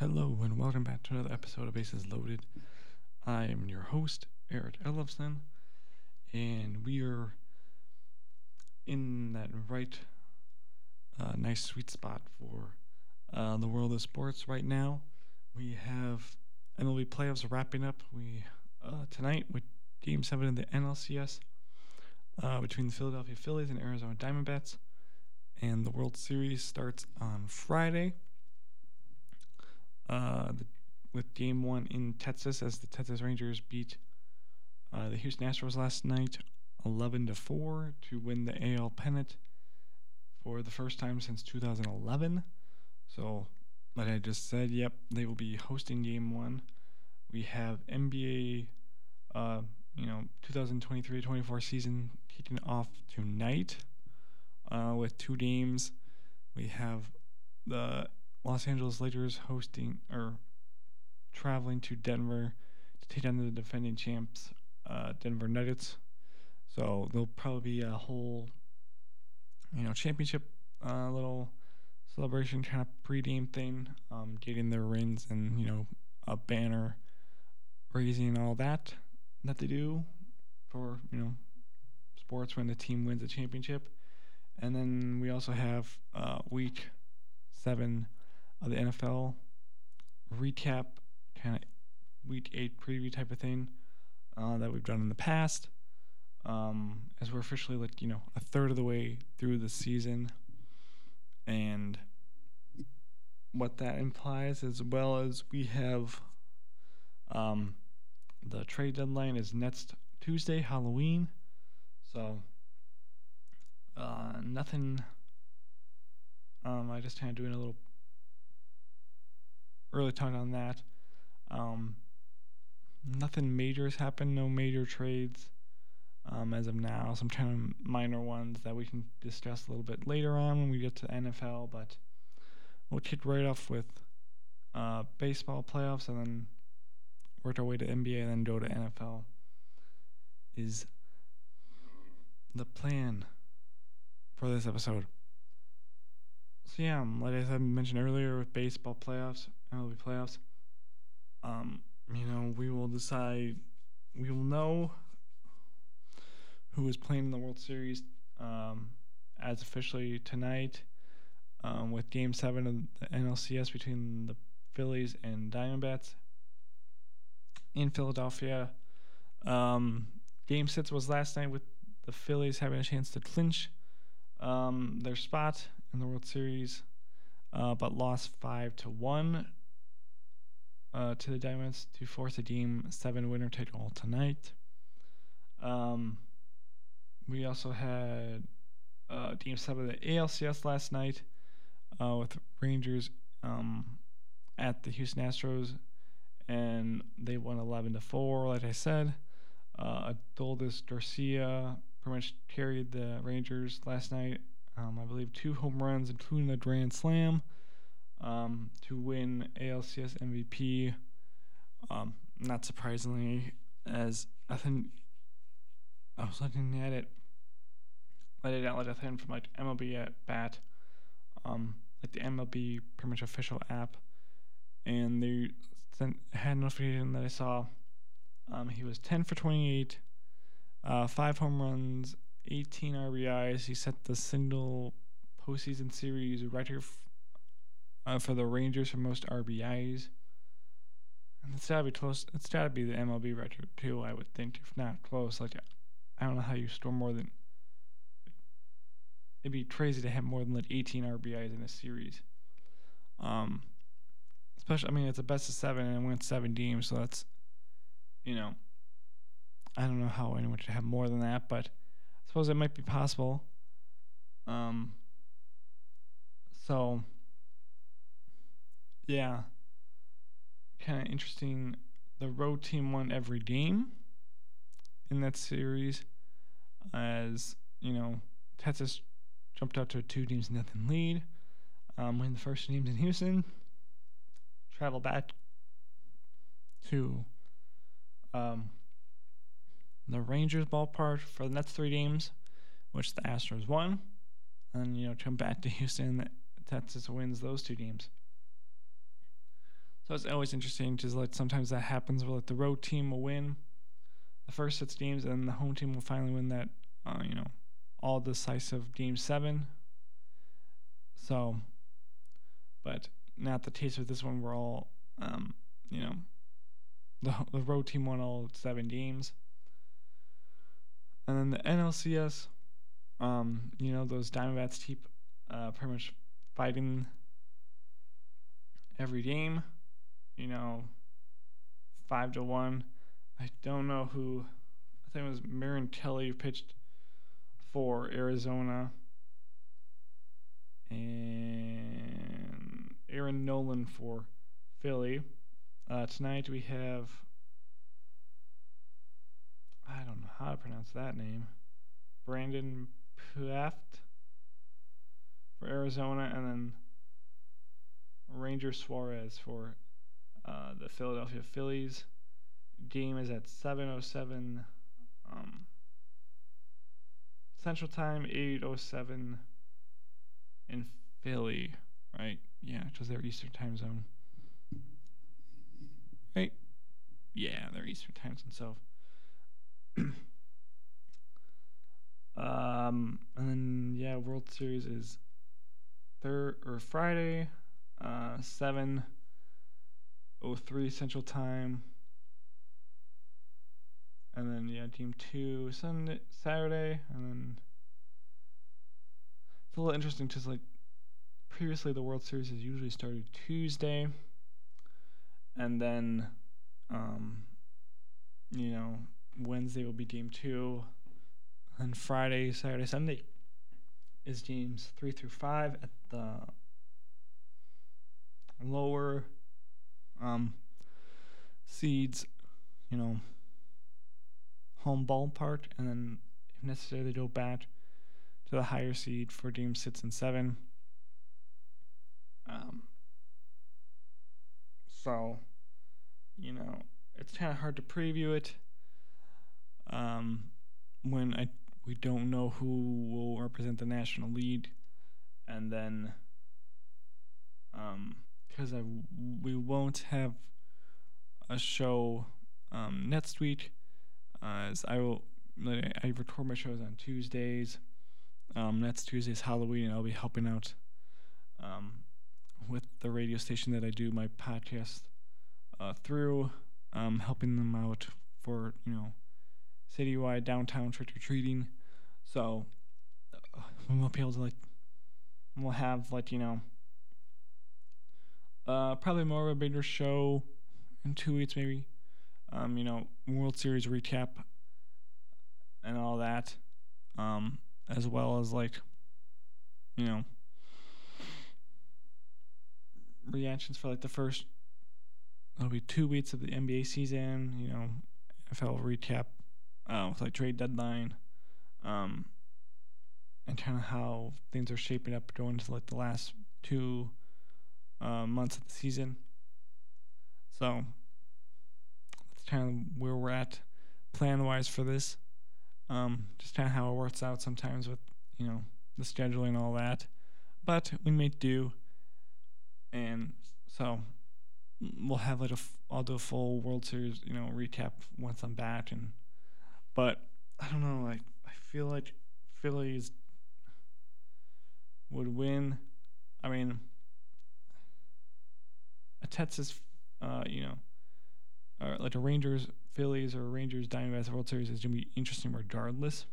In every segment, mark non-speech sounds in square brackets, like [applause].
Hello and welcome back to another episode of Bases Loaded. I am your host, Eric Ellefson, and we are in that right, uh, nice sweet spot for uh, the world of sports right now. We have MLB playoffs wrapping up. We uh, tonight with Game Seven of the NLCS uh, between the Philadelphia Phillies and Arizona Diamondbacks, and the World Series starts on Friday uh, with game one in Texas as the Texas Rangers beat uh, the Houston Astros last night 11 to 4 to win the AL pennant for the first time since 2011. So, like I just said, yep, they will be hosting game one. We have NBA, uh, you know, 2023-24 season kicking off tonight uh, with two games. We have the Los Angeles Lakers hosting or traveling to Denver to take on the defending champs, uh, Denver Nuggets. So there'll probably be a whole, you know, championship uh, little celebration kind of pregame thing, um, getting their rings and you know a banner raising all that that they do for you know sports when the team wins a championship. And then we also have uh, week seven of the NFL recap, kind of week eight preview type of thing uh, that we've done in the past. Um, as we're officially like you know a third of the way through the season, and what that implies, as well as we have um, the trade deadline is next Tuesday, Halloween. So uh, nothing. Um, I just kind of doing a little early talk on that. Um, nothing major has happened. No major trades um, as of now. Some kind of minor ones that we can discuss a little bit later on when we get to NFL. But we'll kick right off with uh, baseball playoffs and then work our way to NBA and then go to NFL. Is the plan for this episode? So yeah, like I said, mentioned earlier with baseball playoffs, MLB playoffs. Um, you know, we will decide. We will know who is playing in the World Series um, as officially tonight um, with Game Seven of the NLCS between the Phillies and Diamondbacks in Philadelphia. Um, game six was last night with the Phillies having a chance to clinch um, their spot in the World Series, uh, but lost five to one uh, to the Diamonds to force a Game 7 winner take all tonight. Um, we also had uh, Game 7 of the ALCS last night uh, with Rangers um, at the Houston Astros, and they won 11 to 4, like I said. Uh, Adolis Garcia pretty much carried the Rangers last night. Um, I believe two home runs, including a grand slam um, to win ALCS MVP. Um, not surprisingly, as I think I was looking at it, let it out, let in from like MLB at bat, um, like the MLB pretty much official app, and they sent had a notification that I saw. Um, he was 10 for 28, uh, five home runs, 18 RBIs. He set the single postseason series record uh, for the Rangers for most RBIs. And it's gotta be close. It's gotta be the MLB record too. I would think, if not close. Like, I don't know how you store more than. It'd be crazy to have more than like 18 RBIs in a series. Um, especially, I mean, it's a best of seven and it went seven games, so that's, you know, I don't know how anyone should have more than that, but I suppose it might be possible. Um, so yeah, kind of interesting. The road team won every game in that series, as you know, Texas jumped out to a two teams nothing lead. Um, when the first teams in Houston travel back to um, the Rangers ballpark for the next three games, which the Astros won, and you know come back to Houston. Texas wins those two games. So it's always interesting because like sometimes that happens where like the road team will win the first six games and the home team will finally win that uh, you know all decisive game seven. So, but not the case with this one. We're all um, you know the the road team won all seven games. And then the NLCS, um, you know, those Diamondbacks keep uh, pretty much fighting every game. You know, five to one. I don't know who. I think it was Merrill Kelly pitched for Arizona, and Aaron Nola for Philly. Uh, tonight we have I don't know how to pronounce that name. Brandon Pfaadt for Arizona, and then Ranger Suarez for uh, the Philadelphia Phillies. Game is at 7:07 um, Central Time, 8:07 in Philly. Right? Yeah, because they're Eastern Time Zone. Right? Yeah, they're Eastern Time Zone. So [clears throat] um, and then yeah, World Series is third or Friday, uh, seven oh three Central Time. And then yeah, Team Two Sunday, Saturday, and then it's a little interesting because like previously the World Series has usually started Tuesday, and then um, you know Wednesday will be game two. And Friday, Saturday, Sunday is games three through five at the lower um, seeds, you know, home ballpark, and then if necessary, they go back to the higher seed for game six and seven. Um, so, you know, it's kind of hard to preview it um, when I we don't know who will represent the national lead, and then because I we won't have a show um, next week, uh, as I will I record my shows on Tuesdays. Um, next Tuesday is Halloween, and I'll be helping out um, with the radio station that I do my podcast uh, through, um, helping them out for you know citywide downtown trick or treating. So uh, we won't be able to like we'll have like you know uh probably more of a bigger show in two weeks maybe. Um, you know, World Series recap and all that. Um, as well as like you know reactions for like the first it'll be two weeks of the NBA season, you know, NFL recap uh, with like trade deadline, um, and kind of how things are shaping up going into like the last two uh, months of the season. So that's kind of where we're at plan wise for this. Um, just kind of how it works out sometimes with you know the scheduling and all that, but we may do, and so we'll have like a f- I'll do a full World Series you know recap once I'm back and but I don't know. Like I feel like Phillies would win. I mean, Texas, uh, you know, or like a Rangers Phillies or Rangers Diamondbacks World Series is gonna be interesting regardless.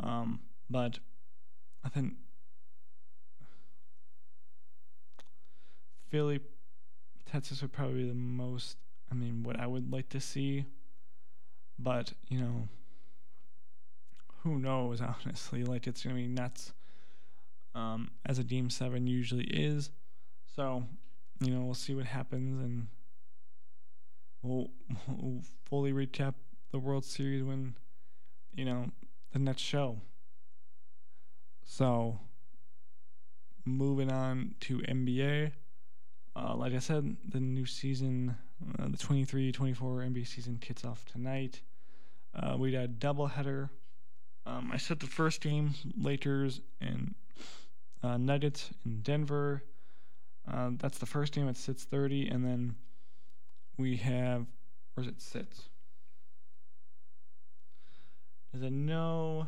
Um, but I think Philly, Texas would probably be the most. I mean, what I would like to see but, you know, who knows, [laughs] honestly? Like, it's going to be nuts, um, as a Game 7 usually is. So, you know, we'll see what happens and we'll, [laughs] we'll fully recap the World Series when, you know, the next show. So, moving on to NBA. Uh, like I said, the new season, uh, the 23 24 NBA season kicks off tonight. Uh, we had a doubleheader. Um, I said the first game, Lakers and uh, Nuggets in Denver. Uh, that's the first game at 6:30, and then we have where's it sits? Does it know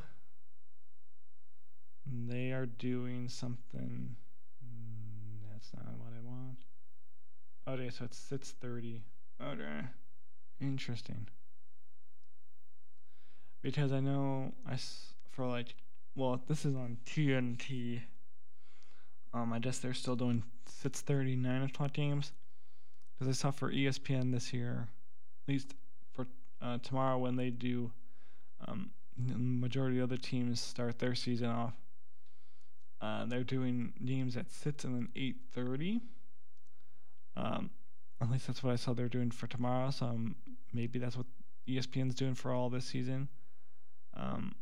they are doing something? Mm, that's not what I want. Okay, so it's 6:30. Okay, interesting. Because I know I for like well this is on TNT. Um, I guess they're still doing 6:30 nine o'clock games. Because I saw for ESPN this year, at least for uh, tomorrow when they do, um, the majority of the teams start their season off. Uh, they're doing games at six and then eight thirty. Um, at least that's what I saw they're doing for tomorrow. So um, maybe that's what ESPN's doing for all this season. Um,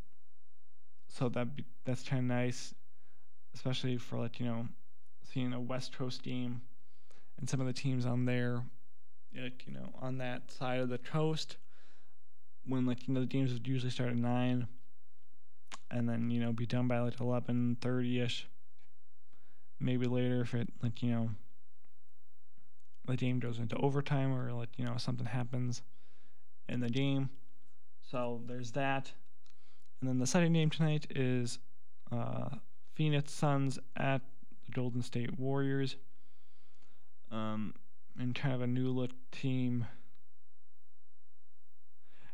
so that that's kind of nice, especially for like you know, seeing a West Coast game, and some of the teams on there, like you know, on that side of the coast, when like you know the games would usually start at nine, and then you know be done by like eleven thirty ish. Maybe later if it like you know. The game goes into overtime or like you know something happens in the game. So there's that. And then the second game tonight is uh, Phoenix Suns at the Golden State Warriors. Um, and kind of a new look team.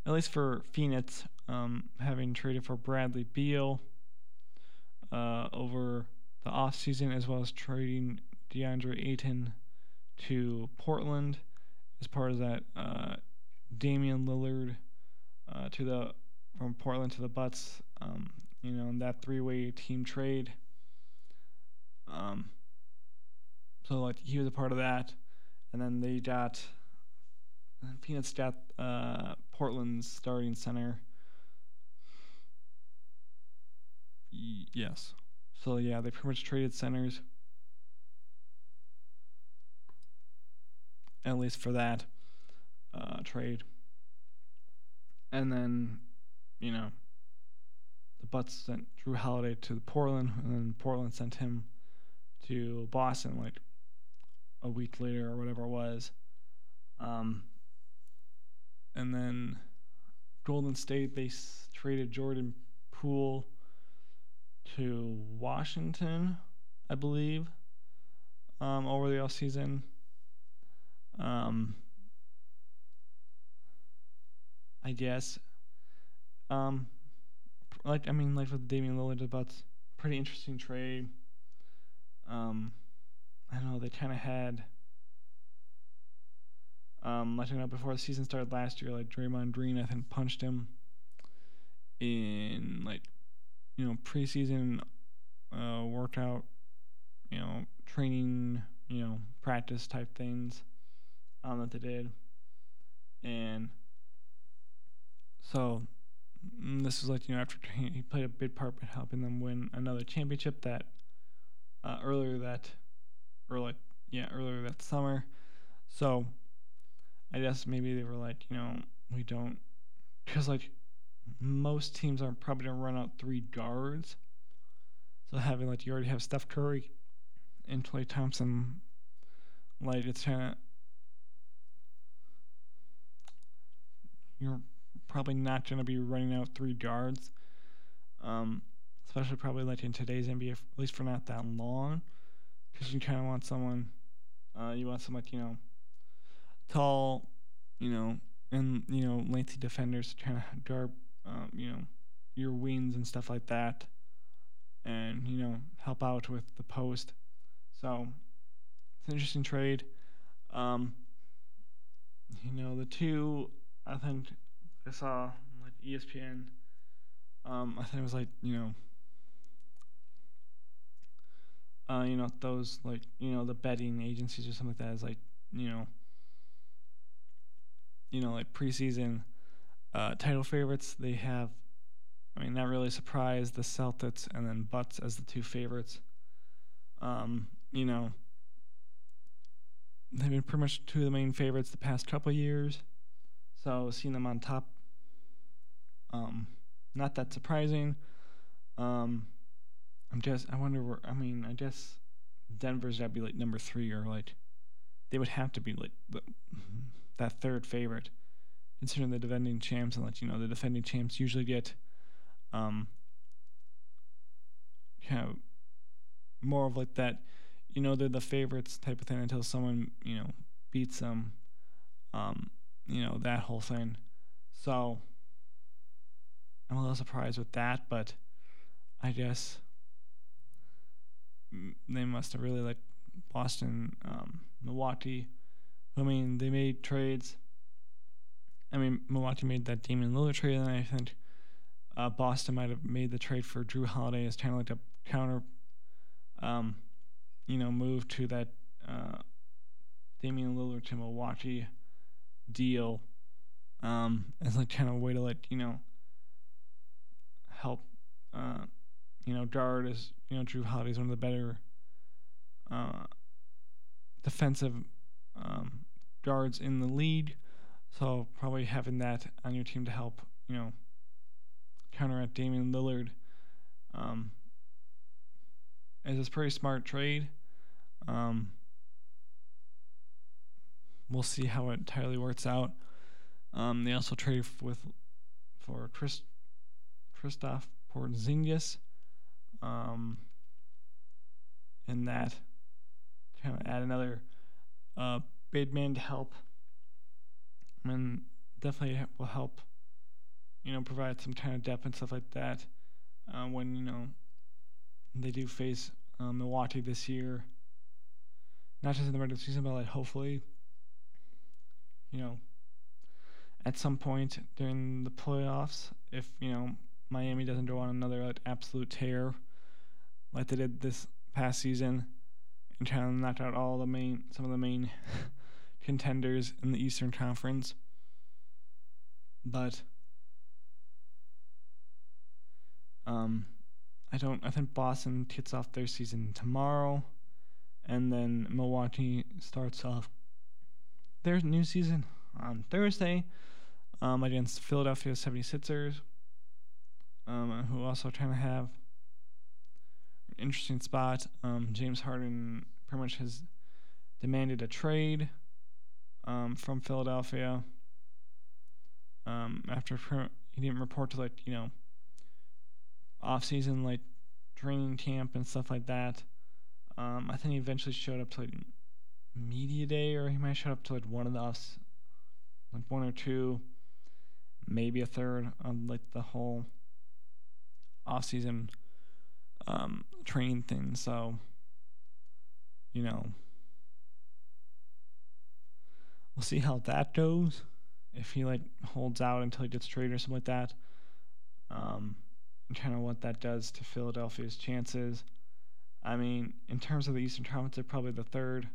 At least for Phoenix, um, having traded for Bradley Beal uh, over the offseason, as well as trading DeAndre Ayton to Portland as part of that uh, Damian Lillard uh, to the from Portland to the Bucks Um, you know, in that three-way team trade. Um, so like he was a part of that, and then they got Phoenix got uh, Portland's starting center. Yes. So yeah, they pretty much traded centers. At least for that uh, trade. And then, you know, the Bucks sent Jrue Holiday to Portland, and then Portland sent him to Boston like a week later or whatever it was. Um, and then Golden State they s- traded Jordan Poole to Washington, I believe, um, over the offseason. Um, I guess. Um, like I mean, like with Damian Lillard, about pretty interesting trade. Um, I don't know they kind of had. Um, like you know, before the season started last year, like Draymond Green, I think punched him in like, you know, preseason uh, workout, you know, training, you know, practice type things um, that they did, and so this was like you know after he he played a big part in helping them win another championship that uh, earlier that or like yeah earlier that summer. So I guess maybe they were like you know we don't because like most teams are probably gonna run out three guards. So having like you already have Steph Curry and Klay Thompson, like it's kind of you're probably not going to be running out three guards. Um, especially probably like in today's NBA, at least for not that long, because you kind of want someone, uh, you want some like you know, tall, you know, and you know lengthy defenders to kind of guard, um, you know, your wings and stuff like that, and you know help out with the post. So it's an interesting trade. Um, you know the two I think I saw like ESPN. Um, I think it was like you know, uh, you know those like you know the betting agencies or something like that is like you know, you know like preseason uh, title favorites. They have, I mean, not really surprised the Celtics and then Bucks as the two favorites. Um, you know, they've been pretty much two of the main favorites the past couple years. So seeing them on top, um, not that surprising. Um, I'm just I wonder where I mean I guess Denver's gotta be like number three or like they would have to be like the, that third favorite, considering the defending champs and like you know the defending champs usually get um kind of more of like that you know they're the favorites type of thing until someone you know beats them um you know that whole thing so i'm a little surprised with that but i guess they must have really liked boston um milwaukee. I mean they made trades. I mean milwaukee made that Damian Lillard trade and i think uh, boston might have made the trade for Jrue Holiday as kind of like a counter um you know, move to that uh, Damian Lillard to Milwaukee deal um, as like kind of a way to like you know help uh, you know guard as you know Jrue Holiday is one of the better uh, defensive um, guards in the league, so probably having that on your team to help you know counteract Damian Lillard um, is a pretty smart trade. Um, we'll see how it entirely works out. Um, they also traded with for Chris Kristaps Porzingis, um, and that kind of add another uh, big man to help. And definitely will help, you know, provide some kind of depth and stuff like that uh, when you know they do face uh, Milwaukee this year not just in the regular season, but like hopefully, you know, at some point during the playoffs, if you know Miami doesn't go on another like absolute tear, like they did this past season, and kind of knock out all the main some of the main [laughs] contenders in the Eastern Conference, but um, I don't. I think Boston kicks off their season tomorrow and then Milwaukee starts off their new season on Thursday um, against Philadelphia 76ers, um, who also kind of have an interesting spot. Um, James Harden pretty much has demanded a trade um, from Philadelphia um, after he didn't report to like you know off season like training camp and stuff like that. Um, I think he eventually showed up to like media day, or he might show up to like one of the us, like one or two, maybe a third on like the whole off season um, training thing. So, you know, we'll see how that goes. If he like holds out until he gets traded or something like that, um, and kind of what that does to Philadelphia's chances. I mean, in terms of the Eastern Conference, they're probably the third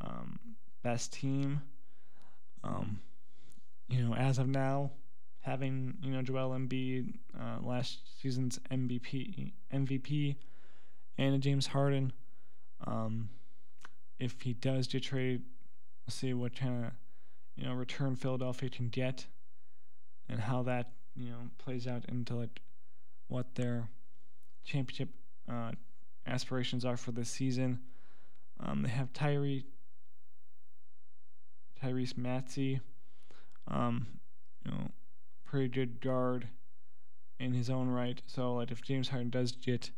um, best team. Um, you know, as of now, having you know Joel Embiid, uh, last season's MVP, MVP, and James Harden. Um, if he does get traded, we'll see what kind of you know return Philadelphia can get, and how that you know plays out into like what their championship uh, aspirations are for this season. Um, they have Tyree, Tyrese Maxey, um, you know, pretty good guard in his own right. So like if James Harden does get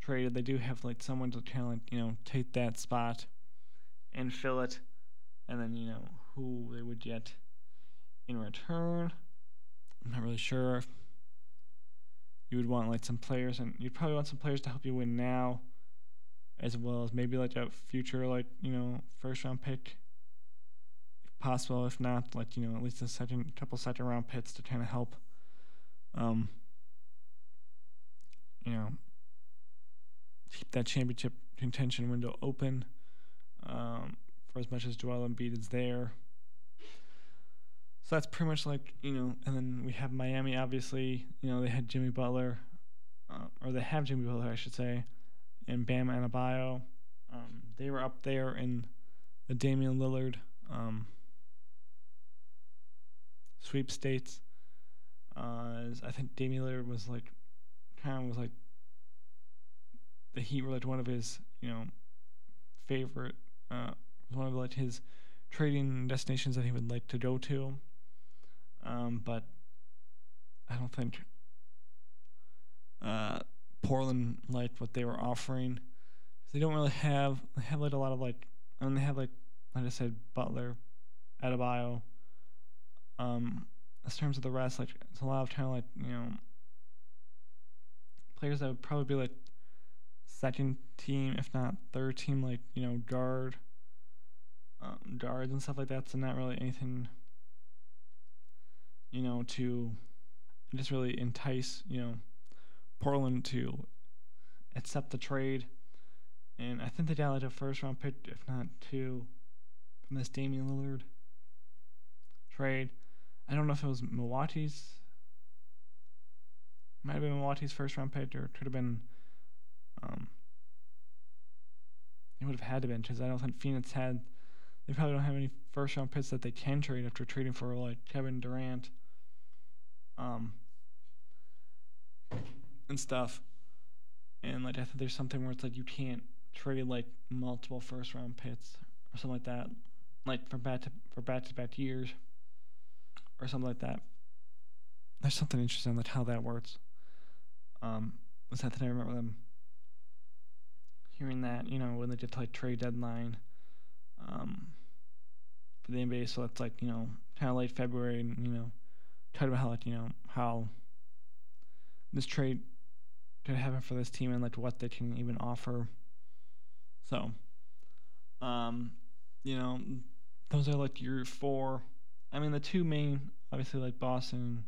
traded, they do have like someone to kind of like, you know take that spot and fill it, and then you know who they would get in return. I'm not really sure you would want like some players, and you'd probably want some players to help you win now, as well as maybe like a future like you know first round pick, possible. If not, like you know at least a second couple second round picks to kind of help. Um, you know, keep that championship contention window open. Um, for as much as Joel Embiid is there. So that's pretty much like you know, and then we have Miami. Obviously, you know they had Jimmy Butler, uh, or they have Jimmy Butler, I should say, and Bam Adebayo. Um, they were up there in the Damian Lillard um, sweepstakes. Uh, I think Damian Lillard was like, kind of was like, the Heat were like one of his, you know, favorite, uh, one of like his trading destinations that he would like to go to. Um, but I don't think uh, Portland liked what they were offering. They don't really have they have like a lot of like mean they have like like I said Butler, Adebayo. Um, in terms of the rest, like it's a lot of kind of like you know players that would probably be like second team, if not third team, like you know guard, um, guards and stuff like that. So not really anything, you know, to just really entice you know Portland to accept the trade. And I think they got like a first round pick, if not two, from this Damian Lillard trade. I don't know if it was Milwaukee's. Might have been Milwaukee's first round pick, or it could have been. Um, it would have had to been because I don't think Phoenix had. They probably don't have any first round picks that they can trade after trading for like Kevin Durant. Um, and stuff. And like I think there's something where it's like you can't trade like multiple first round picks or something like that, like for back to for back to back years or something like that. There's something interesting like how that works. Um, was that thing I remember them hearing that you know when they did like trade deadline, um, for the NBA. So it's like you know kind of late February, and you know talking about how like you know how this trade could happen for this team and like what they can even offer. So, um, you know, those are like your four. I mean, the two main, obviously, like Boston,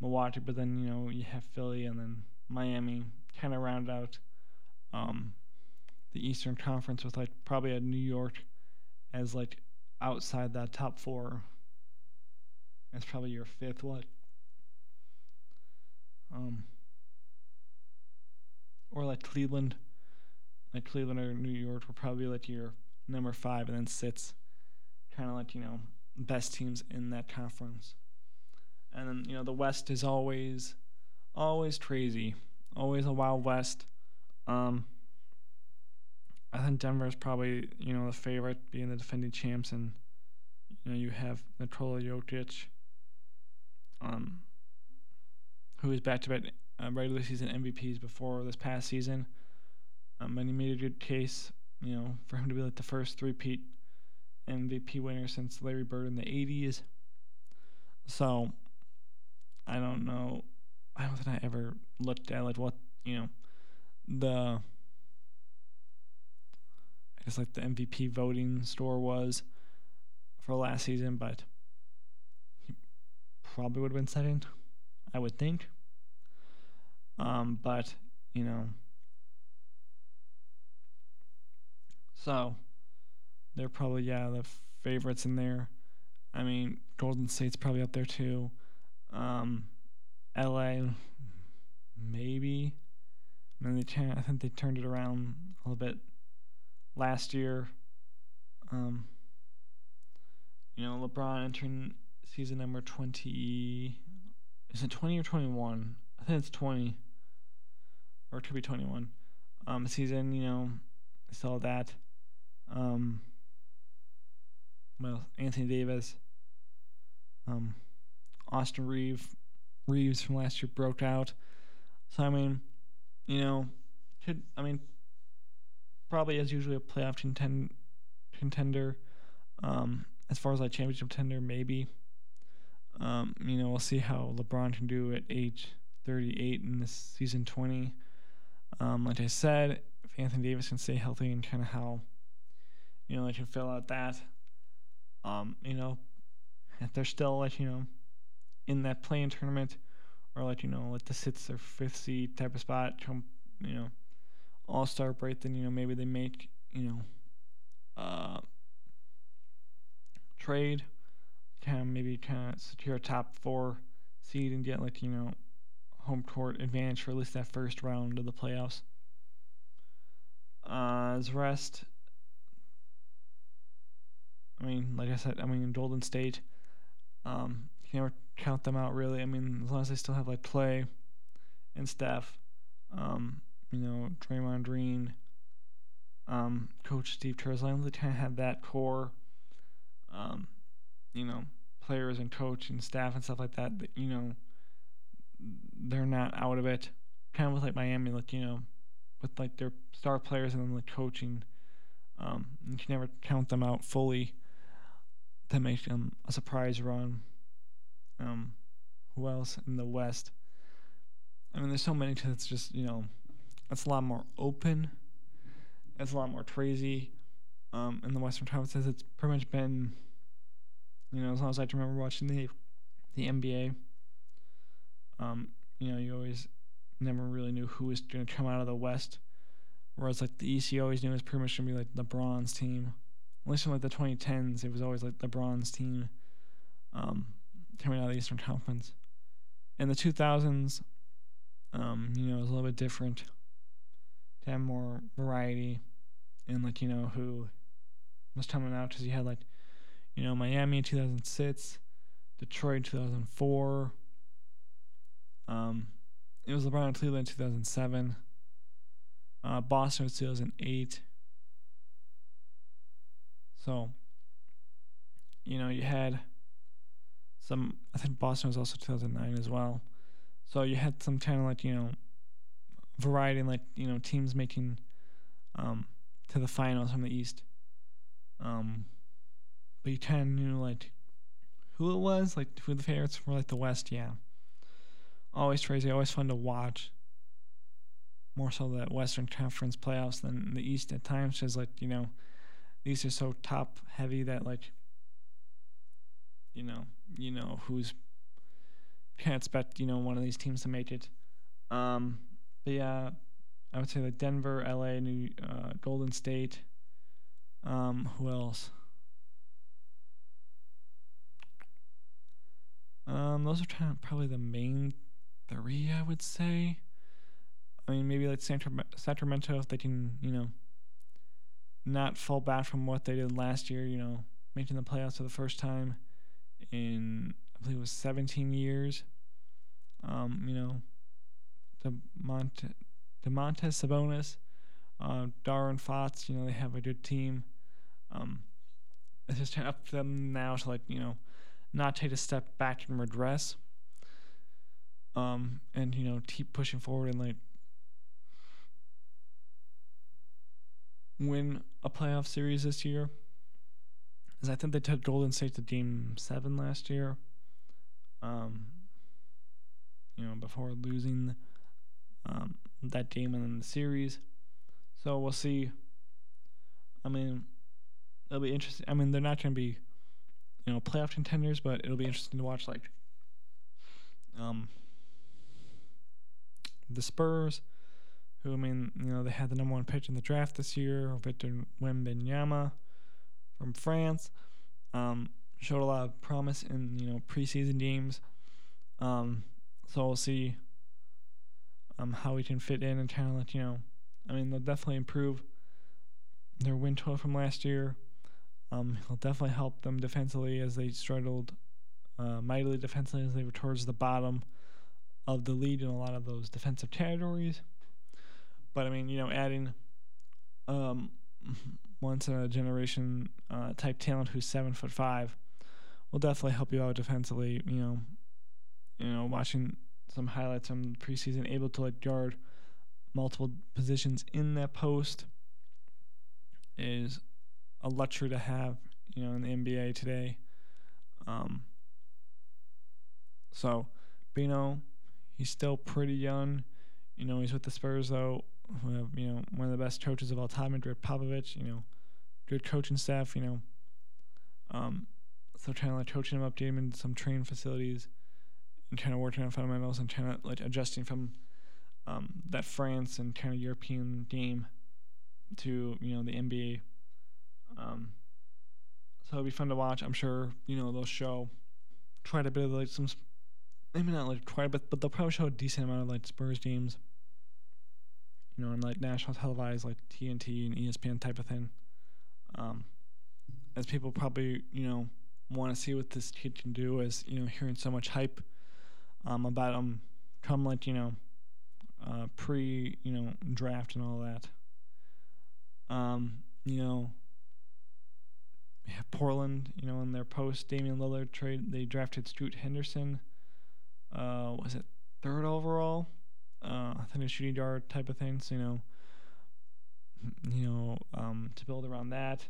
Milwaukee, but then you know you have Philly and then Miami, kind of round out um, the Eastern Conference with like probably a New York as like outside that top four. That's probably your fifth what um, or like Cleveland, like Cleveland or New York will probably like your number five, and then sits kind of like you know best teams in that conference. And then you know the West is always, always crazy, always a wild west. Um, I think Denver is probably you know the favorite, being the defending champs, and you know you have Nikola Jokic. Um, who is back to back regular season MVPs before this past season. Um, and he made a good case, you know, for him to be like the first three-peat MVP winner since Larry Bird in the 80s. So, I don't know. I don't think I ever looked at like what you know the I guess like the MVP voting store was for last season, but he probably would have been second. I would think. Um, but, you know, so they're probably, yeah, the favorites in there. I mean, Golden State's probably up there too. Um, LA, maybe. Then they, I think they turned it around a little bit last year. Um, you know, LeBron entering season number 20, is it 20 or 21? I think it's 20. Or it could be 21. Um, season, you know, I saw that. Um, well, Anthony Davis. Um, Austin Reeve, Reeves from last year broke out. So, I mean, you know, could, I mean, probably as usually a playoff contend, contender. Um, as far as like championship contender, maybe. Um, you know, we'll see how LeBron can do at age 38 in this season 20. Um, like I said, if Anthony Davis can stay healthy and kind of how, you know, they can fill out that, um, you know, if they're still like, you know, in that play-in tournament or like, you know, like the sixth or fifth seed type of spot, you know, all star break, then, you know, maybe they make, you know, uh, trade kind of maybe kind of secure a top four seed and get like you know home court advantage for at least that first round of the playoffs. Uh, as rest, I mean, like I said, I mean in Golden State, um, you can never count them out really. I mean, as long as they still have like Klay and Steph, um, you know, Draymond Green, um, Coach Steve Terzine. They kind of have that core, um, you know, players and coach and staff and stuff like that. That you know, they're not out of it. Kind of with like Miami, like you know, with like their star players and then the coaching. Um, you can never count them out fully. To make them a surprise run. Um, who else in the West? I mean, there's so many. It's just you know, it's a lot more open. It's a lot more crazy. Um, in the Western Conference, it's pretty much been, you know, as long as I can remember watching the the NBA. Um, you know, you always never really knew who was going to come out of the West. Whereas like the you always knew it was pretty much going to be like the bronze team. Least in like the 2010s, it was always like the bronze team um, coming out of the Eastern Conference. In the 2000s, um, you know, it was a little bit different to have more variety and like you know who was coming out because you had like you know Miami in 2006, Detroit 2004. Um, it was LeBron and Cleveland in 2007. Uh, Boston was 2008. So, you know, you had some. I think Boston was also 2009 as well. So you had some kind of like you know variety, like you know teams making um, to the finals from the East. Um, but you kind of knew like who it was, like who the favorites were, like the West. Yeah, always crazy, always fun to watch. More so the Western Conference playoffs than the East at times, because like you know, these are so top heavy that like you know, you know who's can't expect you know one of these teams to make it. Um, but yeah, I would say like Denver, LA, New uh, Golden State. Um, who else? Um, those are kind of probably the main three, I would say. I mean, maybe like Sacramento, if they can, you know, not fall back from what they did last year, you know, making the playoffs for the first time in, I believe it was 17 years. Um, you know, the Mont Domantas Sabonis, uh, De'Aaron Fox. You know they have a good team. Um, it's just up to them now to like you know not take a step back and regress. Um, and you know keep pushing forward and like win a playoff series this year. As I think they took Golden State to Game Seven last year. Um, you know, before losing um, that game and then the series. So we'll see. I mean, it'll be interesting. I mean, they're not going to be, you know, playoff contenders, but it'll be interesting to watch. Like, um, the Spurs, who I mean, you know, they had the number one pick in the draft this year, Victor Wembanyama from France. Um, showed a lot of promise in you know preseason games. Um, so we'll see um, how he can fit in and kind of you know, I mean, they'll definitely improve their win total from last year. Um, he'll definitely help them defensively as they struggled uh, mightily defensively as they were towards the bottom of the lead in a lot of those defensive categories. But I mean, you know, adding um, [laughs] once in a generation uh, type talent who's seven foot five will definitely help you out defensively. You know, you know, watching some highlights from preseason, able to like guard multiple positions in that post is a luxury to have, you know, in the NBA today. Um, so, Bino, he's still pretty young. You know, he's with the Spurs though, who have you know one of the best coaches of all time, Gregg Popovich. You know, good coaching staff. You know, um, so trying to like coaching him up, getting him in some training facilities and kind of working on fundamentals and kind of like adjusting from um, that France and kind of European game to you know the NBA. Um, so it'll be fun to watch. I'm sure you know they'll show quite a bit of like some, maybe not like quite a bit, but they'll probably show a decent amount of like Spurs games. You know, and like national televised like TNT and ESPN type of thing. Um, as people probably you know want to see what this kid can do, as you know hearing so much hype um, about him come like you know uh, pre you know draft and all that. Um, you know, Portland, you know, in their post Damian Lillard trade, they drafted Scoot Henderson. Uh, was it third overall? Uh, [laughs] I think a shooting guard type of thing. So you know, you know, um, to build around that,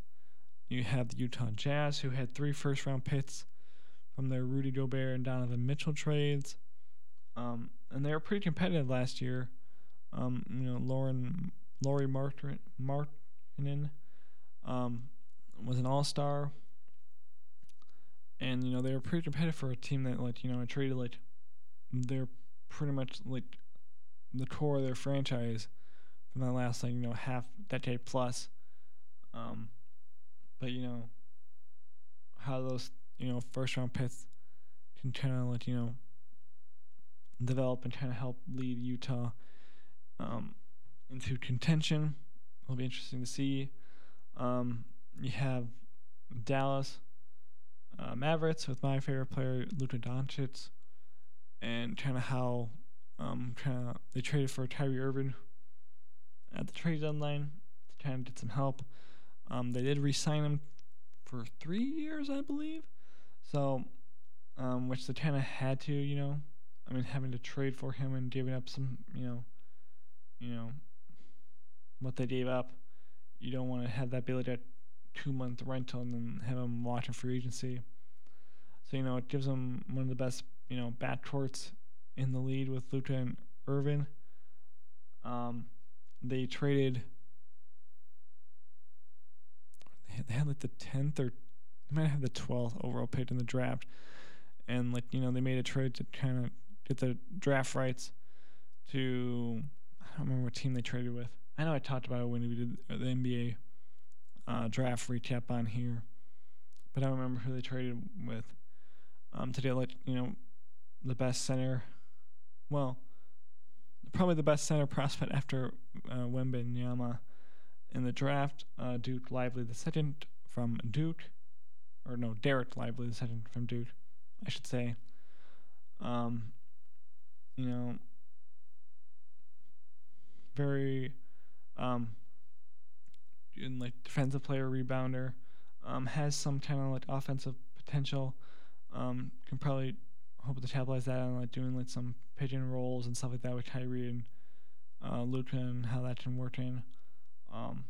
you have the Utah Jazz, who had three first round picks from their Rudy Gobert and Donovan Mitchell trades. Um, and they were pretty competitive last year. Um, you know, Lauren Lauri Martin Markkanen um, was an All Star, and you know they were pretty competitive for a team that like you know traded like they're pretty much like the core of their franchise from the last like you know half decade plus. Um, but you know how those you know first round picks can kind of like you know develop and kind of help lead Utah um, into contention. It'll be interesting to see. Um, you have Dallas uh, Mavericks with my favorite player Luka Doncic, and kind of how um, kind of they traded for Kyrie Irving at the trade deadline to kind of get some help. Um, they did re-sign him for three years, I believe. So, um, which they kind of had to, you know. I mean, having to trade for him and giving up some, you know, you know, what they gave up. You don't want to have that be like two month rental and then have him watching free agency. So you know, it gives them one of the best, you know, backcourts in the lead with and Irving. Um, they traded. They had like the tenth or they might have the twelfth overall pick in the draft, and like you know they made a trade to kind of get the draft rights to I don't remember what team they traded with. I know I talked about it when we did the NBA uh, draft recap on here, but I don't remember who they traded with. Um, get like you know the best center, well, probably the best center prospect after uh, Wembanyama in the draft. Uh, Duke Lively the second from Duke, or no, Dereck Lively the second from Duke, I should say. Um, you know, very um, in like defensive player, rebounder, um, has some kind of like offensive potential. Um, can probably hope to capitalize that on like doing like some pick and rolls and stuff like that with Kyrie and uh, Luka and how that can work in. Um,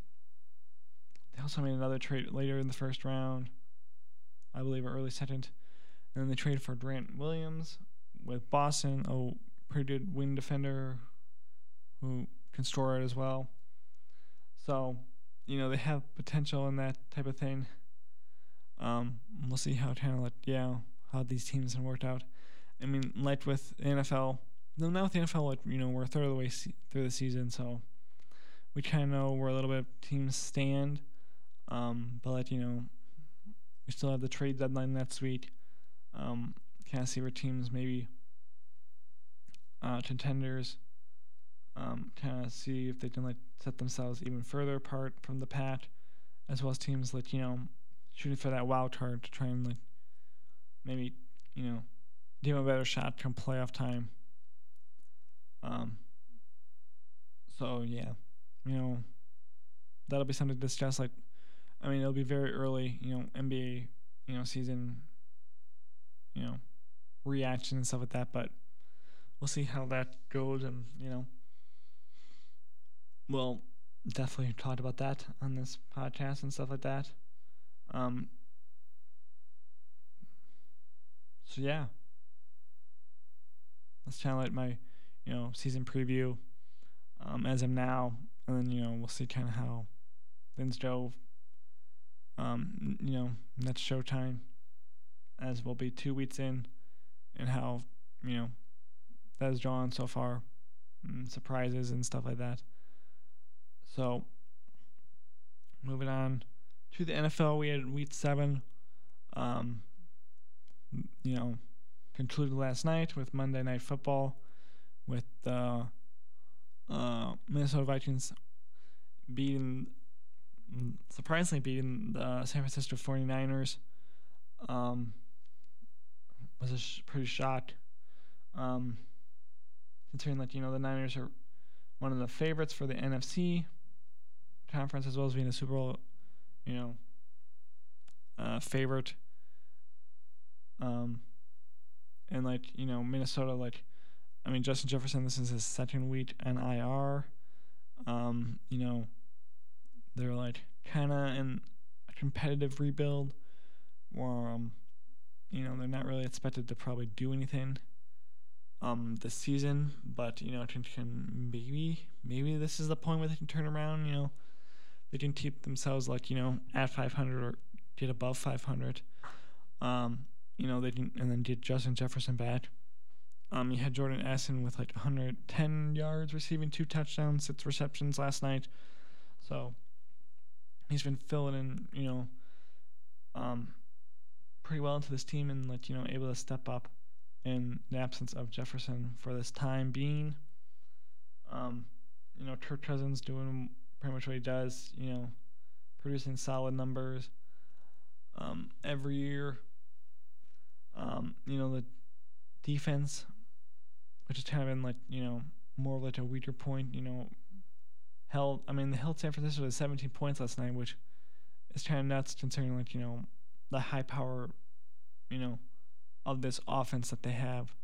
they also made another trade later in the first round, I believe, or early second, and then they traded for Grant Williams with Boston. a pretty good wing defender who can score it as well. So, you know, they have potential in that type of thing. Um, we'll see how kind of like yeah how these teams have worked out. I mean, like with the NFL, no, now with the NFL, like you know, we're a third of the way se- through the season, so we kind of know where a little bit teams stand. Um, but like you know, we still have the trade deadline next week. Um, kind of see where teams maybe uh, contenders um, kind of see if they can like set themselves even further apart from the pack, as well as teams like you know shooting for that wild card to try and like maybe you know give them a better shot come playoff time. Um. So yeah, you know that'll be something to discuss. Like, I mean, it'll be very early, you know, NBA, you know, season, you know, reaction and stuff like that. But we'll see how that goes, and you know, we'll definitely talk about that on this podcast and stuff like that. Um. So yeah, that's kind of like my, you know, season preview. Um, as of now, and then you know we'll see kind of how things go. Um, you know, next showtime, as we'll be two weeks in, and how you know that has drawn so far, and surprises and stuff like that. So, moving on to the NFL, we had week seven. Um, you know, concluded last night with Monday Night Football, with the uh, Minnesota Vikings beating, surprisingly beating the San Francisco 49ers. Um, was a sh- pretty shock. Um, considering that you know the Niners are one of the favorites for the NFC conference as well as being a Super Bowl, you know, uh, favorite. Um, and like you know Minnesota, like I mean Justin Jefferson, this is his second week on IR. Um, you know, they're like kind of in a competitive rebuild, where um, you know they're not really expected to probably do anything um this season, but you know can, can maybe maybe this is the point where they can turn around. You know, they can keep themselves like you know at 500 or get above 500. Um, you know they didn't, and then did Justin Jefferson bad. Um, you had Jordan Addison with like 110 yards receiving, two touchdowns, six receptions last night. So he's been filling in, you know, um, pretty well into this team and like you know able to step up in the absence of Jefferson for this time being. Um, you know, Kirk Cousins doing pretty much what he does, you know, producing solid numbers um, every year. Um, you know, the defense, which is kind of been like, you know, more of like a weaker point, you know, held, I mean, they held San Francisco to 17 points last night, which is kind of nuts considering, like, you know, the high power, you know, of this offense that they have.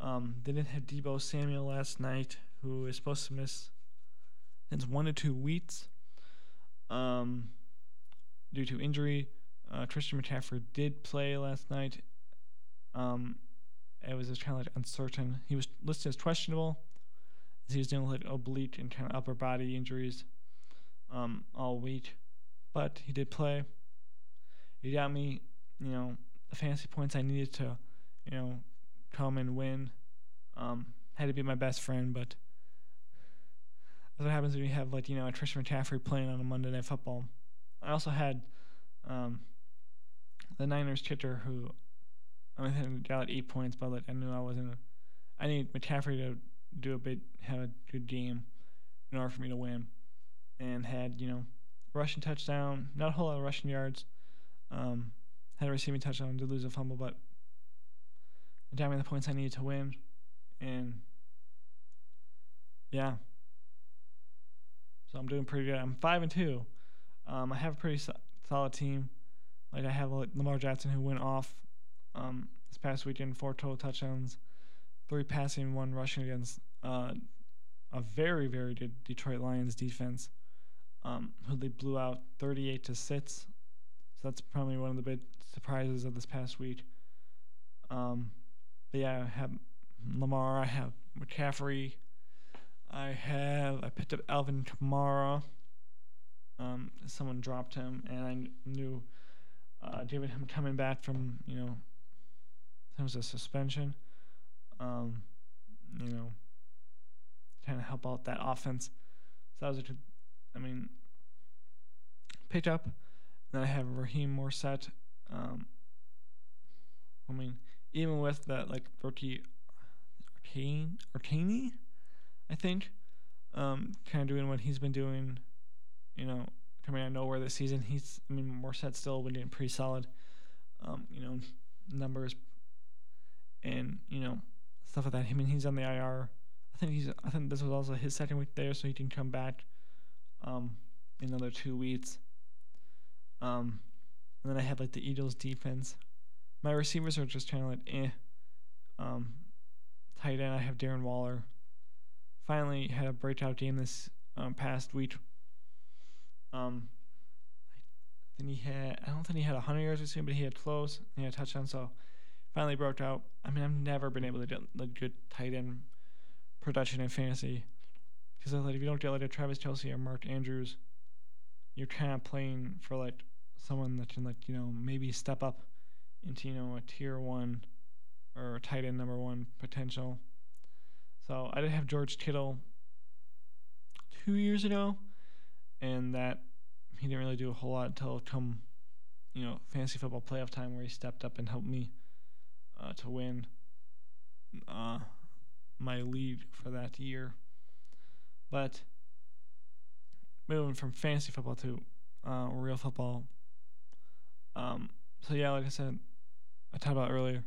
Um, they didn't have Deebo Samuel last night, who is supposed to miss since one to two weeks um, due to injury. Uh, Christian McCaffrey did play last night. Um, it was just kind of like uncertain. He was listed as questionable. As he was dealing with like oblique and kind of upper body injuries um, all week, but he did play. He got me, you know, the fantasy points I needed to you know, come and win. Um, had to be my best friend, but that's what happens when you have like you know a Christian McCaffrey playing on a Monday Night Football. I also had um, the Niners kicker who I mean got like eight points, but like I knew I wasn't. I need McCaffrey to do a bit, have a good game in order for me to win, and had you know rushing touchdown, not a whole lot of rushing yards. Um, had a receiving touchdown, did lose a fumble, but got me the points I needed to win. And yeah. So I'm doing pretty good. I'm five and two. Um, I have a pretty so- solid team. Like I have like Lamar Jackson who went off um, this past weekend, four total touchdowns, three passing, one rushing against uh, a very very good Detroit Lions defense, um, who they blew out 38 to six. So that's probably one of the big surprises of this past week. Um, but yeah, I have Lamar. I have McCaffrey. I have I picked up Alvin Kamara. Um, someone dropped him, and I knew uh, given him coming back from you know, was a suspension. Um, you know, kind of help out that offense. So that was a, I mean, picked up. Then I have Raheem Mostert. Um, I mean, even with that like rookie Achane Achane, I think, um, kind of doing what he's been doing, you know, coming out of nowhere this season. He's I mean Mostert still doing pretty solid, um, you know, numbers and you know stuff like that. I mean he's on the IR. I think he's I think this was also his second week there, so he can come back, um, in another two weeks. Um, and then I have like the Eagles defense my receivers are just kind of like eh. Um, tight end, I have Darren Waller. Finally had a breakout game this um, past week. Um, I think he had, I don't think he had 100 yards receiving, but he had close. And he had a touchdown, so finally broke out. I mean, I've never been able to get like good tight end production in fantasy. Because like, if you don't get like a Travis Kelce or Mark Andrews, you're kind of playing for like someone that can like you know maybe step up into you know a tier one or tight end number one potential. So I did have George Kittle two years ago, and that he didn't really do a whole lot until come you know fantasy football playoff time where he stepped up and helped me uh, to win uh, my lead for that year. But moving from fantasy football to uh, real football. Um, so yeah, like I said, I talked about earlier.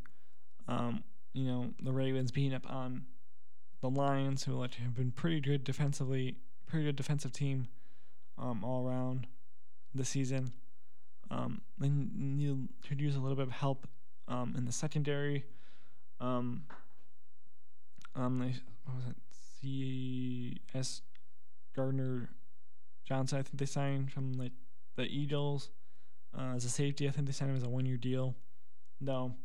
Um, you know, the Ravens beating up on the Lions, who like have been pretty good defensively, pretty good defensive team um, all around the season. Um, they need to use a little bit of help um, in the secondary. Um, um, they, what was it? C.J. Gardner Johnson, I think they signed from like the Eagles uh, as a safety. I think they signed him as a one-year deal. No,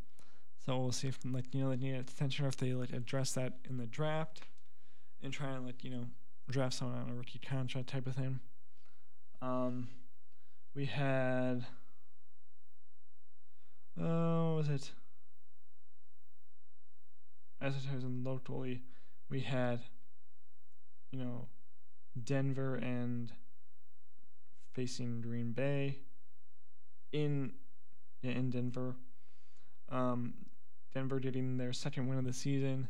so we'll see if like you know they need attention or if they like address that in the draft and try and like you know draft someone on a rookie contract type of thing. Um, we had oh, what was it? In locally, we had you know Denver and facing Green Bay in yeah, in Denver. Um, Denver getting their second win of the season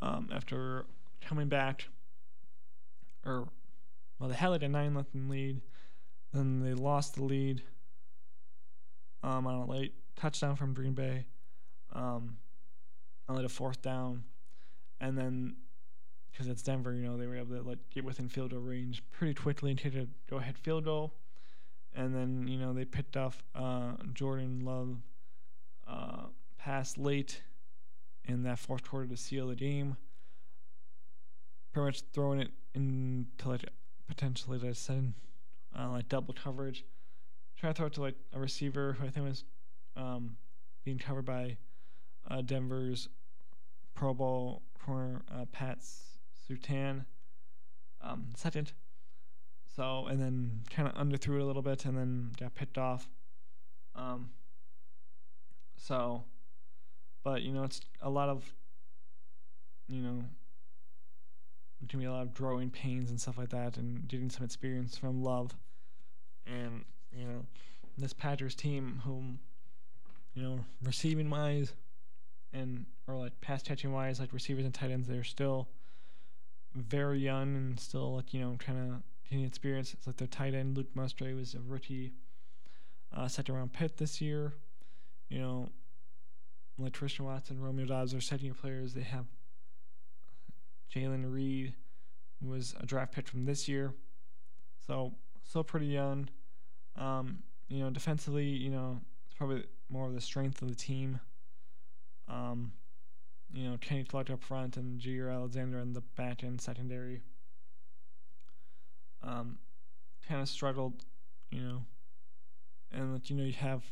um, after coming back, or well, they had like a nine nothing lead, then they lost the lead um, on a late touchdown from Green Bay, um, on like a fourth down, and then because it's Denver, you know, they were able to like get within field goal range pretty quickly and take a go ahead field goal, and then you know they picked off uh, Jordan Love uh, pass late in that fourth quarter to seal the game. Pretty much throwing it into like potentially to send uh, like double coverage. Trying to throw it to like a receiver who I think was um, being covered by uh, Denver's Pro Bowl corner uh, Pat Surtain um, second. So and then kind of underthrew it a little bit and then got picked off. Um, so, but you know, it's a lot of, you know, can be a lot of growing pains and stuff like that, and getting some experience from Love, and you know, this Packers team, whom, you know, receiving wise, and or like pass catching wise, like receivers and tight ends, they're still very young and still like you know kind of getting experience. It's like their tight end Luke Musgrave was a rookie, uh, second round pick this year you know, like Christian Watson, Romeo Doubs are second year players. They have Jayden Reed was a draft pick from this year. So still pretty young. Um, you know, defensively, you know, it's probably more of the strength of the team. Um, you know, Kenny Clark up front and Jaire Alexander in the back end secondary. Um, kind of struggled, you know, and like you know you have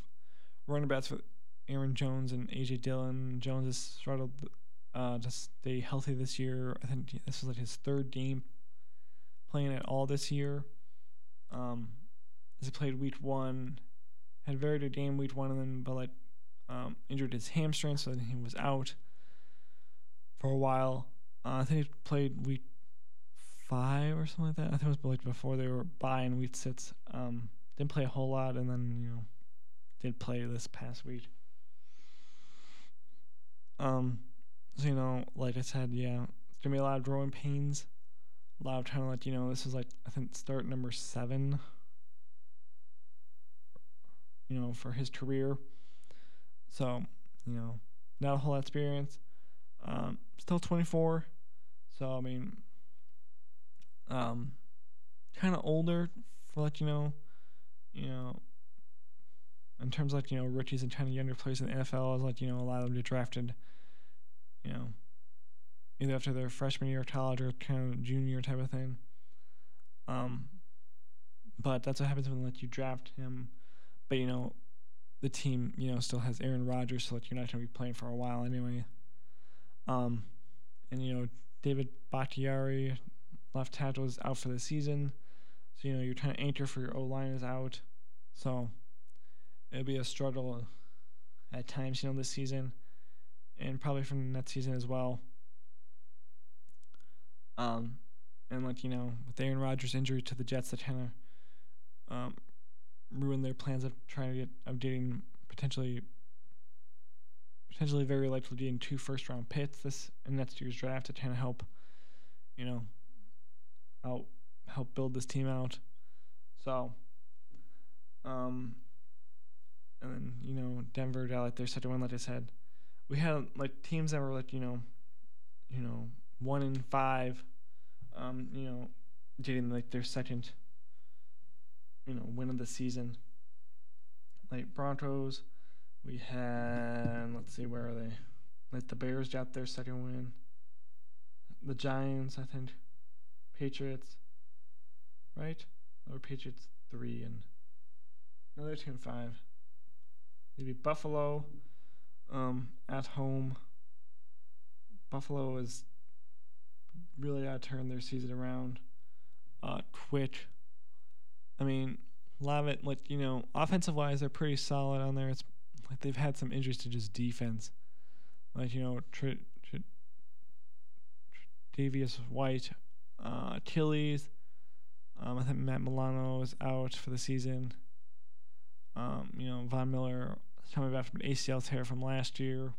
running backs with Aaron Jones and AJ Dillon. Jones has struggled uh, to stay healthy this year. I think this was like his third game playing at all this year. Um, as he played week one, had a very good game week one, and then but like um, injured his hamstring, so then he was out for a while. Uh, I think he played week five or something like that. I think it was like before they were buying week six. Um, didn't play a whole lot, and then you know did play this past week. Um, so you know, like I said, yeah, it's gonna be a lot of growing pains. A lot of trying to let you know this is like I think start number seven. You know, for his career. So, you know, not a whole lot experience. Um, still 24. So I mean, um, kind of older for like you know, you know, in terms of like you know rookies and kind of younger players in the NFL, is like you know a lot of them get drafted, you know, either after their freshman year of college or kind of junior type of thing. Um, but that's what happens when like you draft him, but you know, the team you know still has Aaron Rodgers, so like you're not gonna be playing for a while anyway. Um, and you know David Bakhtiari, left tackle, is out for the season, so you know you're trying to anchor for your O line is out, so it'll be a struggle at times, you know, this season, and probably from next season as well. Um, and like you know, with Aaron Rodgers' injury to the Jets, that kind of um, ruined their plans of trying to get of getting potentially potentially very likely getting two first round picks this in next year's draft to kind of help, you know, out help build this team out. So, um, and then you know Denver got like their second one, like I said. We had like teams that were like you know, you know one in five, um, you know, getting like their second you know, win of the season. Like Broncos, we had let's see where are they? Like the Bears got their second win. The Giants, I think. Patriots, right? Or Patriots three and another two and five. Maybe Buffalo, um, at home. Buffalo is really got to turn their season around. Uh, Twitch. I mean, it, like, you know, offensive wise, they're pretty solid on there. It's like they've had some injuries to just defense. Like, you know, Tr- Tr- Davius White, uh, Achilles. Um, I think Matt Milano is out for the season. Um, you know, Von Miller coming back from an ACL tear from last year.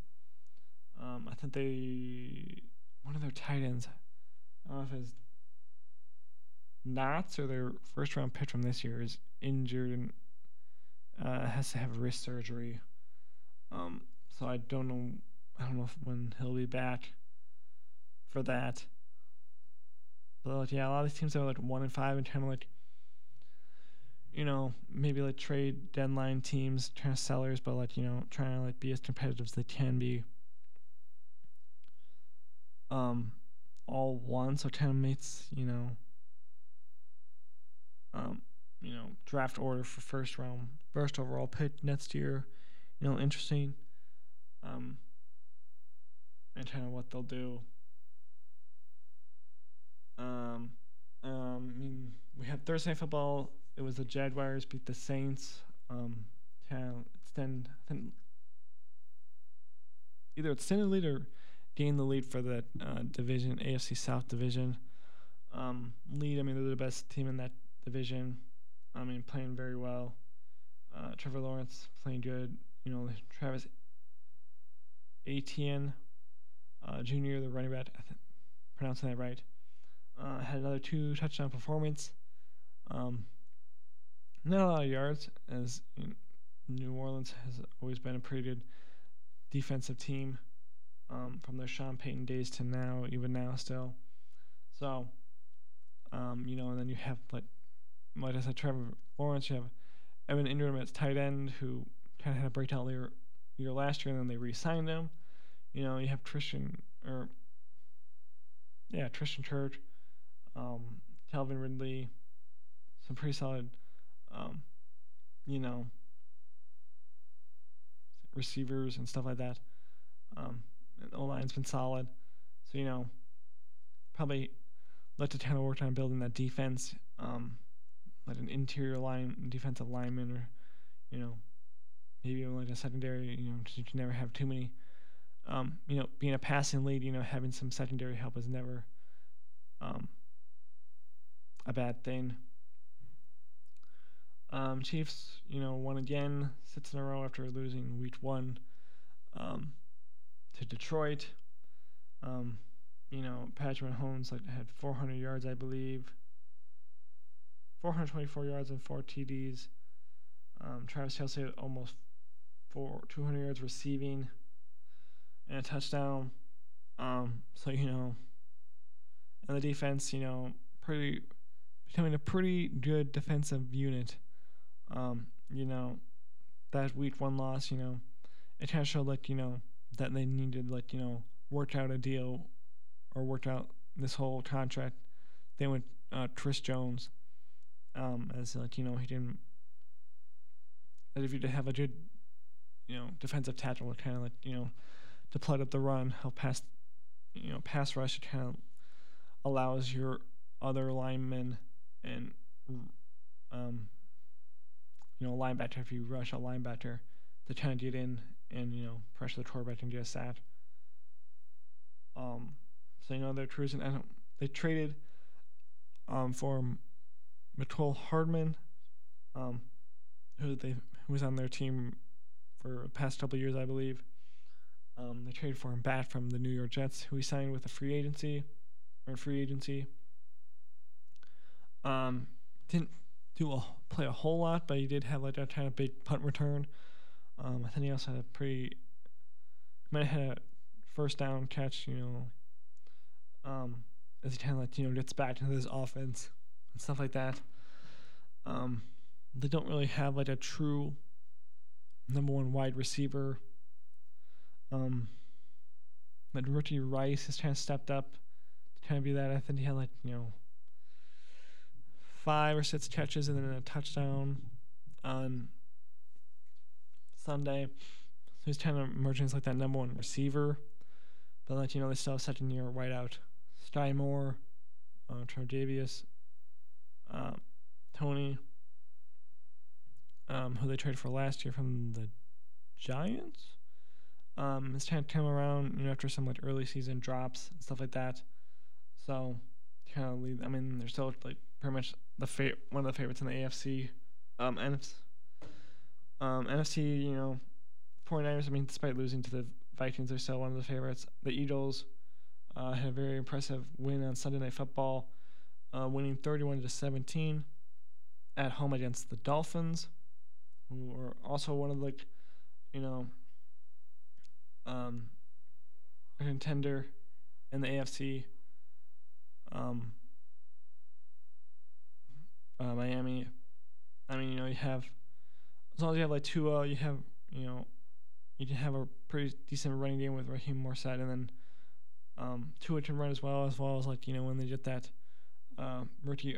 Um, I think they one of their tight ends. I don't know if it's Knox or their first round pick from this year is injured and uh, has to have wrist surgery. Um, so I don't know. I don't know if, when he'll be back for that. But like, yeah, a lot of these teams are like one and five and trying to like, you know, maybe like trade deadline teams, trying to sellers, but like you know, trying to like be as competitive as they can be. Um, all one, so kind of makes you know um, you know, draft order for first round, first overall pick next year. You know, interesting. Um, and kind of what they'll do. Um, um, I mean, we had Thursday football. It was the Jaguars beat the Saints. Um, to extend, I think, either extend lead or gain the lead for the uh, division, AFC South division. Um, lead. I mean, they're the best team in that division. I mean, playing very well. Uh, Trevor Lawrence playing good. You know, Travis Etienne uh, Jr., the running back, I think, pronouncing that right, uh, had another two touchdown performance. Um, not a lot of yards, as you know, New Orleans has always been a pretty good defensive team um, from their Sean Payton days to now, even now still. So, um, you know, and then you have like like I said, Trevor Lawrence. You have Evan Engram at tight end, who kind of had a breakout year, year last year, and then they re-signed him. You know, you have Tristan or yeah, Christian Kirk, um, Calvin Ridley, some pretty solid, um, you know, receivers and stuff like that. Um, the line's been solid, so you know, probably let the town work on building that defense. Um, like an interior line defensive lineman or you know maybe even like a secondary you know you never have too many um, you know being a passing lead you know having some secondary help is never um, a bad thing. Um, Chiefs you know won again six in a row after losing week one um, to Detroit. Um, you know Patrick Mahomes like had 400 yards I believe 424 yards and four TDs. Um, Travis Kelce had almost four 200 yards receiving and a touchdown. Um, so you know, and the defense, you know, pretty becoming a pretty good defensive unit. Um, you know, that week one loss, you know, it kind of showed like you know that they needed like you know work out a deal or work out this whole contract. They went uh, Chris Jones um, as like you know he didn't that if you have a good you know defensive tackle kind of like you know to plug up the run help pass you know pass rush kind of allows your other linemen and um you know linebacker if you rush a linebacker to kind of get in and you know pressure the quarterback and get a sack. Um so you know they're cruising and they traded um for Mecole Hardman, um, who they who was on their team for the past couple years, I believe. Um, they traded for him back from the New York Jets, who he signed with a free agency or free agency. Um, didn't do a play a whole lot, but he did have like a kind of big punt return. Um, I think he also had a pretty might have had a first down catch, you know. Um, as he kind of like you know gets back into his offense and stuff like that. Um, they don't really have like a true number one wide receiver. Um, but Rookie Rice has kind of stepped up to kind of be that. I think he had like you know five or six catches and then a touchdown on Sunday. So he's kind of emerging as like that number one receiver. But like you know, they still have second year whiteout Skyy Moore, uh, Davius, uh, Toney, um, who they traded for last year from the Giants. Um, it's kind of come around, you know, after some like early season drops and stuff like that. So kind of lead. I mean, they're still like pretty much the fa- one of the favorites in the AFC. Um, NFC, um, NFC, you know, 49ers. I mean, despite losing to the Vikings, they're still one of the favorites. The Eagles uh, had a very impressive win on Sunday Night Football, uh, winning 31 to 17 at home against the Dolphins, who are also one of the, you know, um, a contender in the AFC. Um, uh, Miami. I mean, you know, you have as long as you have like Tua, you have you know, you can have a pretty decent running game with Raheem Mostert, and then um, Tua can run as well, as well as like you know when they get that uh, rookie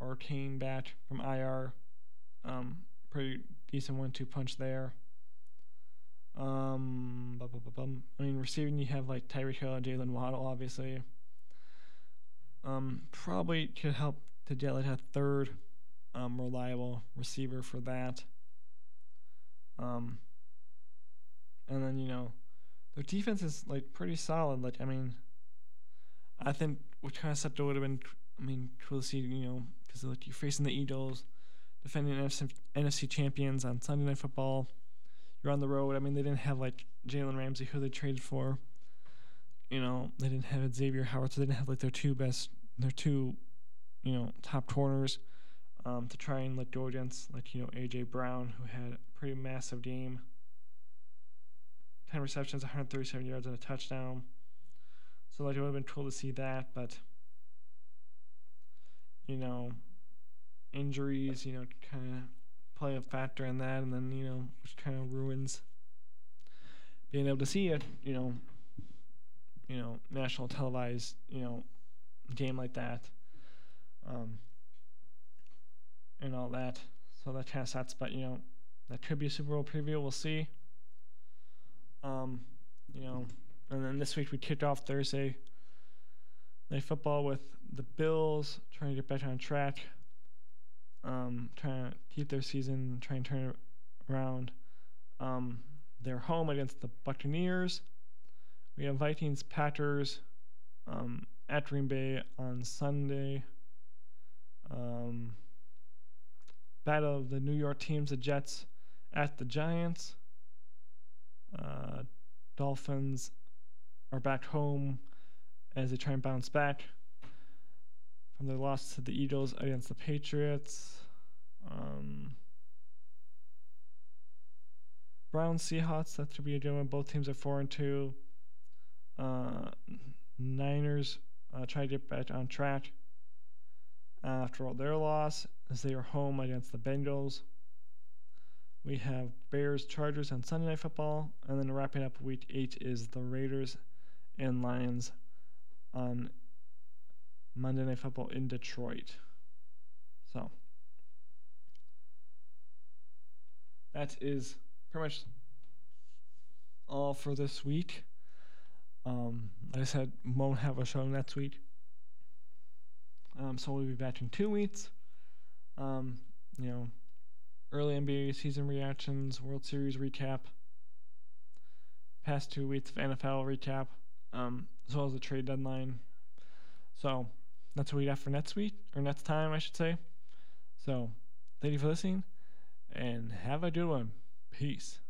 Achane back from IR, um, pretty decent one-two punch there. Um, I mean, receiving you have like Tyreek Hill and Jaylen Waddle, obviously. Um, probably could help to get like a third um, reliable receiver for that. Um, and then you know, their defense is like pretty solid. Like I mean, I think what kind of step would have been. I mean, cool to see you know because like you're facing the Eagles, defending NFC, champions on Sunday Night Football. You're on the road. I mean, they didn't have like Jalen Ramsey, who they traded for. You know, they didn't have Xavier Howard, so they didn't have like their two best, their two, you know, top corners um, to try and let go against like you know AJ Brown, who had a pretty massive game. 10 receptions, 137 yards, and a touchdown. So like it would have been cool to see that, but you know, injuries, you know, kind of play a factor in that, and then you know, which kind of ruins being able to see a you know, you know, national televised you know, game like that, um, and all that. So that kind of sucks, but you know, that could be a Super Bowl preview. We'll see. Um, you know, and then this week we kicked off Thursday night football with the Bills trying to get back on track um, trying to keep their season, trying to turn it around. Um, they're home against the Buccaneers. We have Vikings, Packers um, at Green Bay on Sunday. Um, battle of the New York teams, the Jets at the Giants. Uh, Dolphins are back home as they try and bounce back from their loss to the Eagles against the Patriots. Um, Browns Seahawks, that should be a good one. Both teams are four and two. Uh, Niners uh, try to get back on track after all their loss as they are home against the Bengals. We have Bears Chargers on Sunday Night Football, and then wrapping up Week Eight is the Raiders and Lions on Monday Night Football in Detroit. So that is pretty much all for this week. Um, like I said, won't have a show next week. Um, so we'll be back in two weeks. Um, you know, early NBA season reactions, World Series recap, past two weeks of NFL recap, um, as well as the trade deadline. So that's what we got for next week, or next time, I should say. So, thank you for listening, and have a good one. Peace.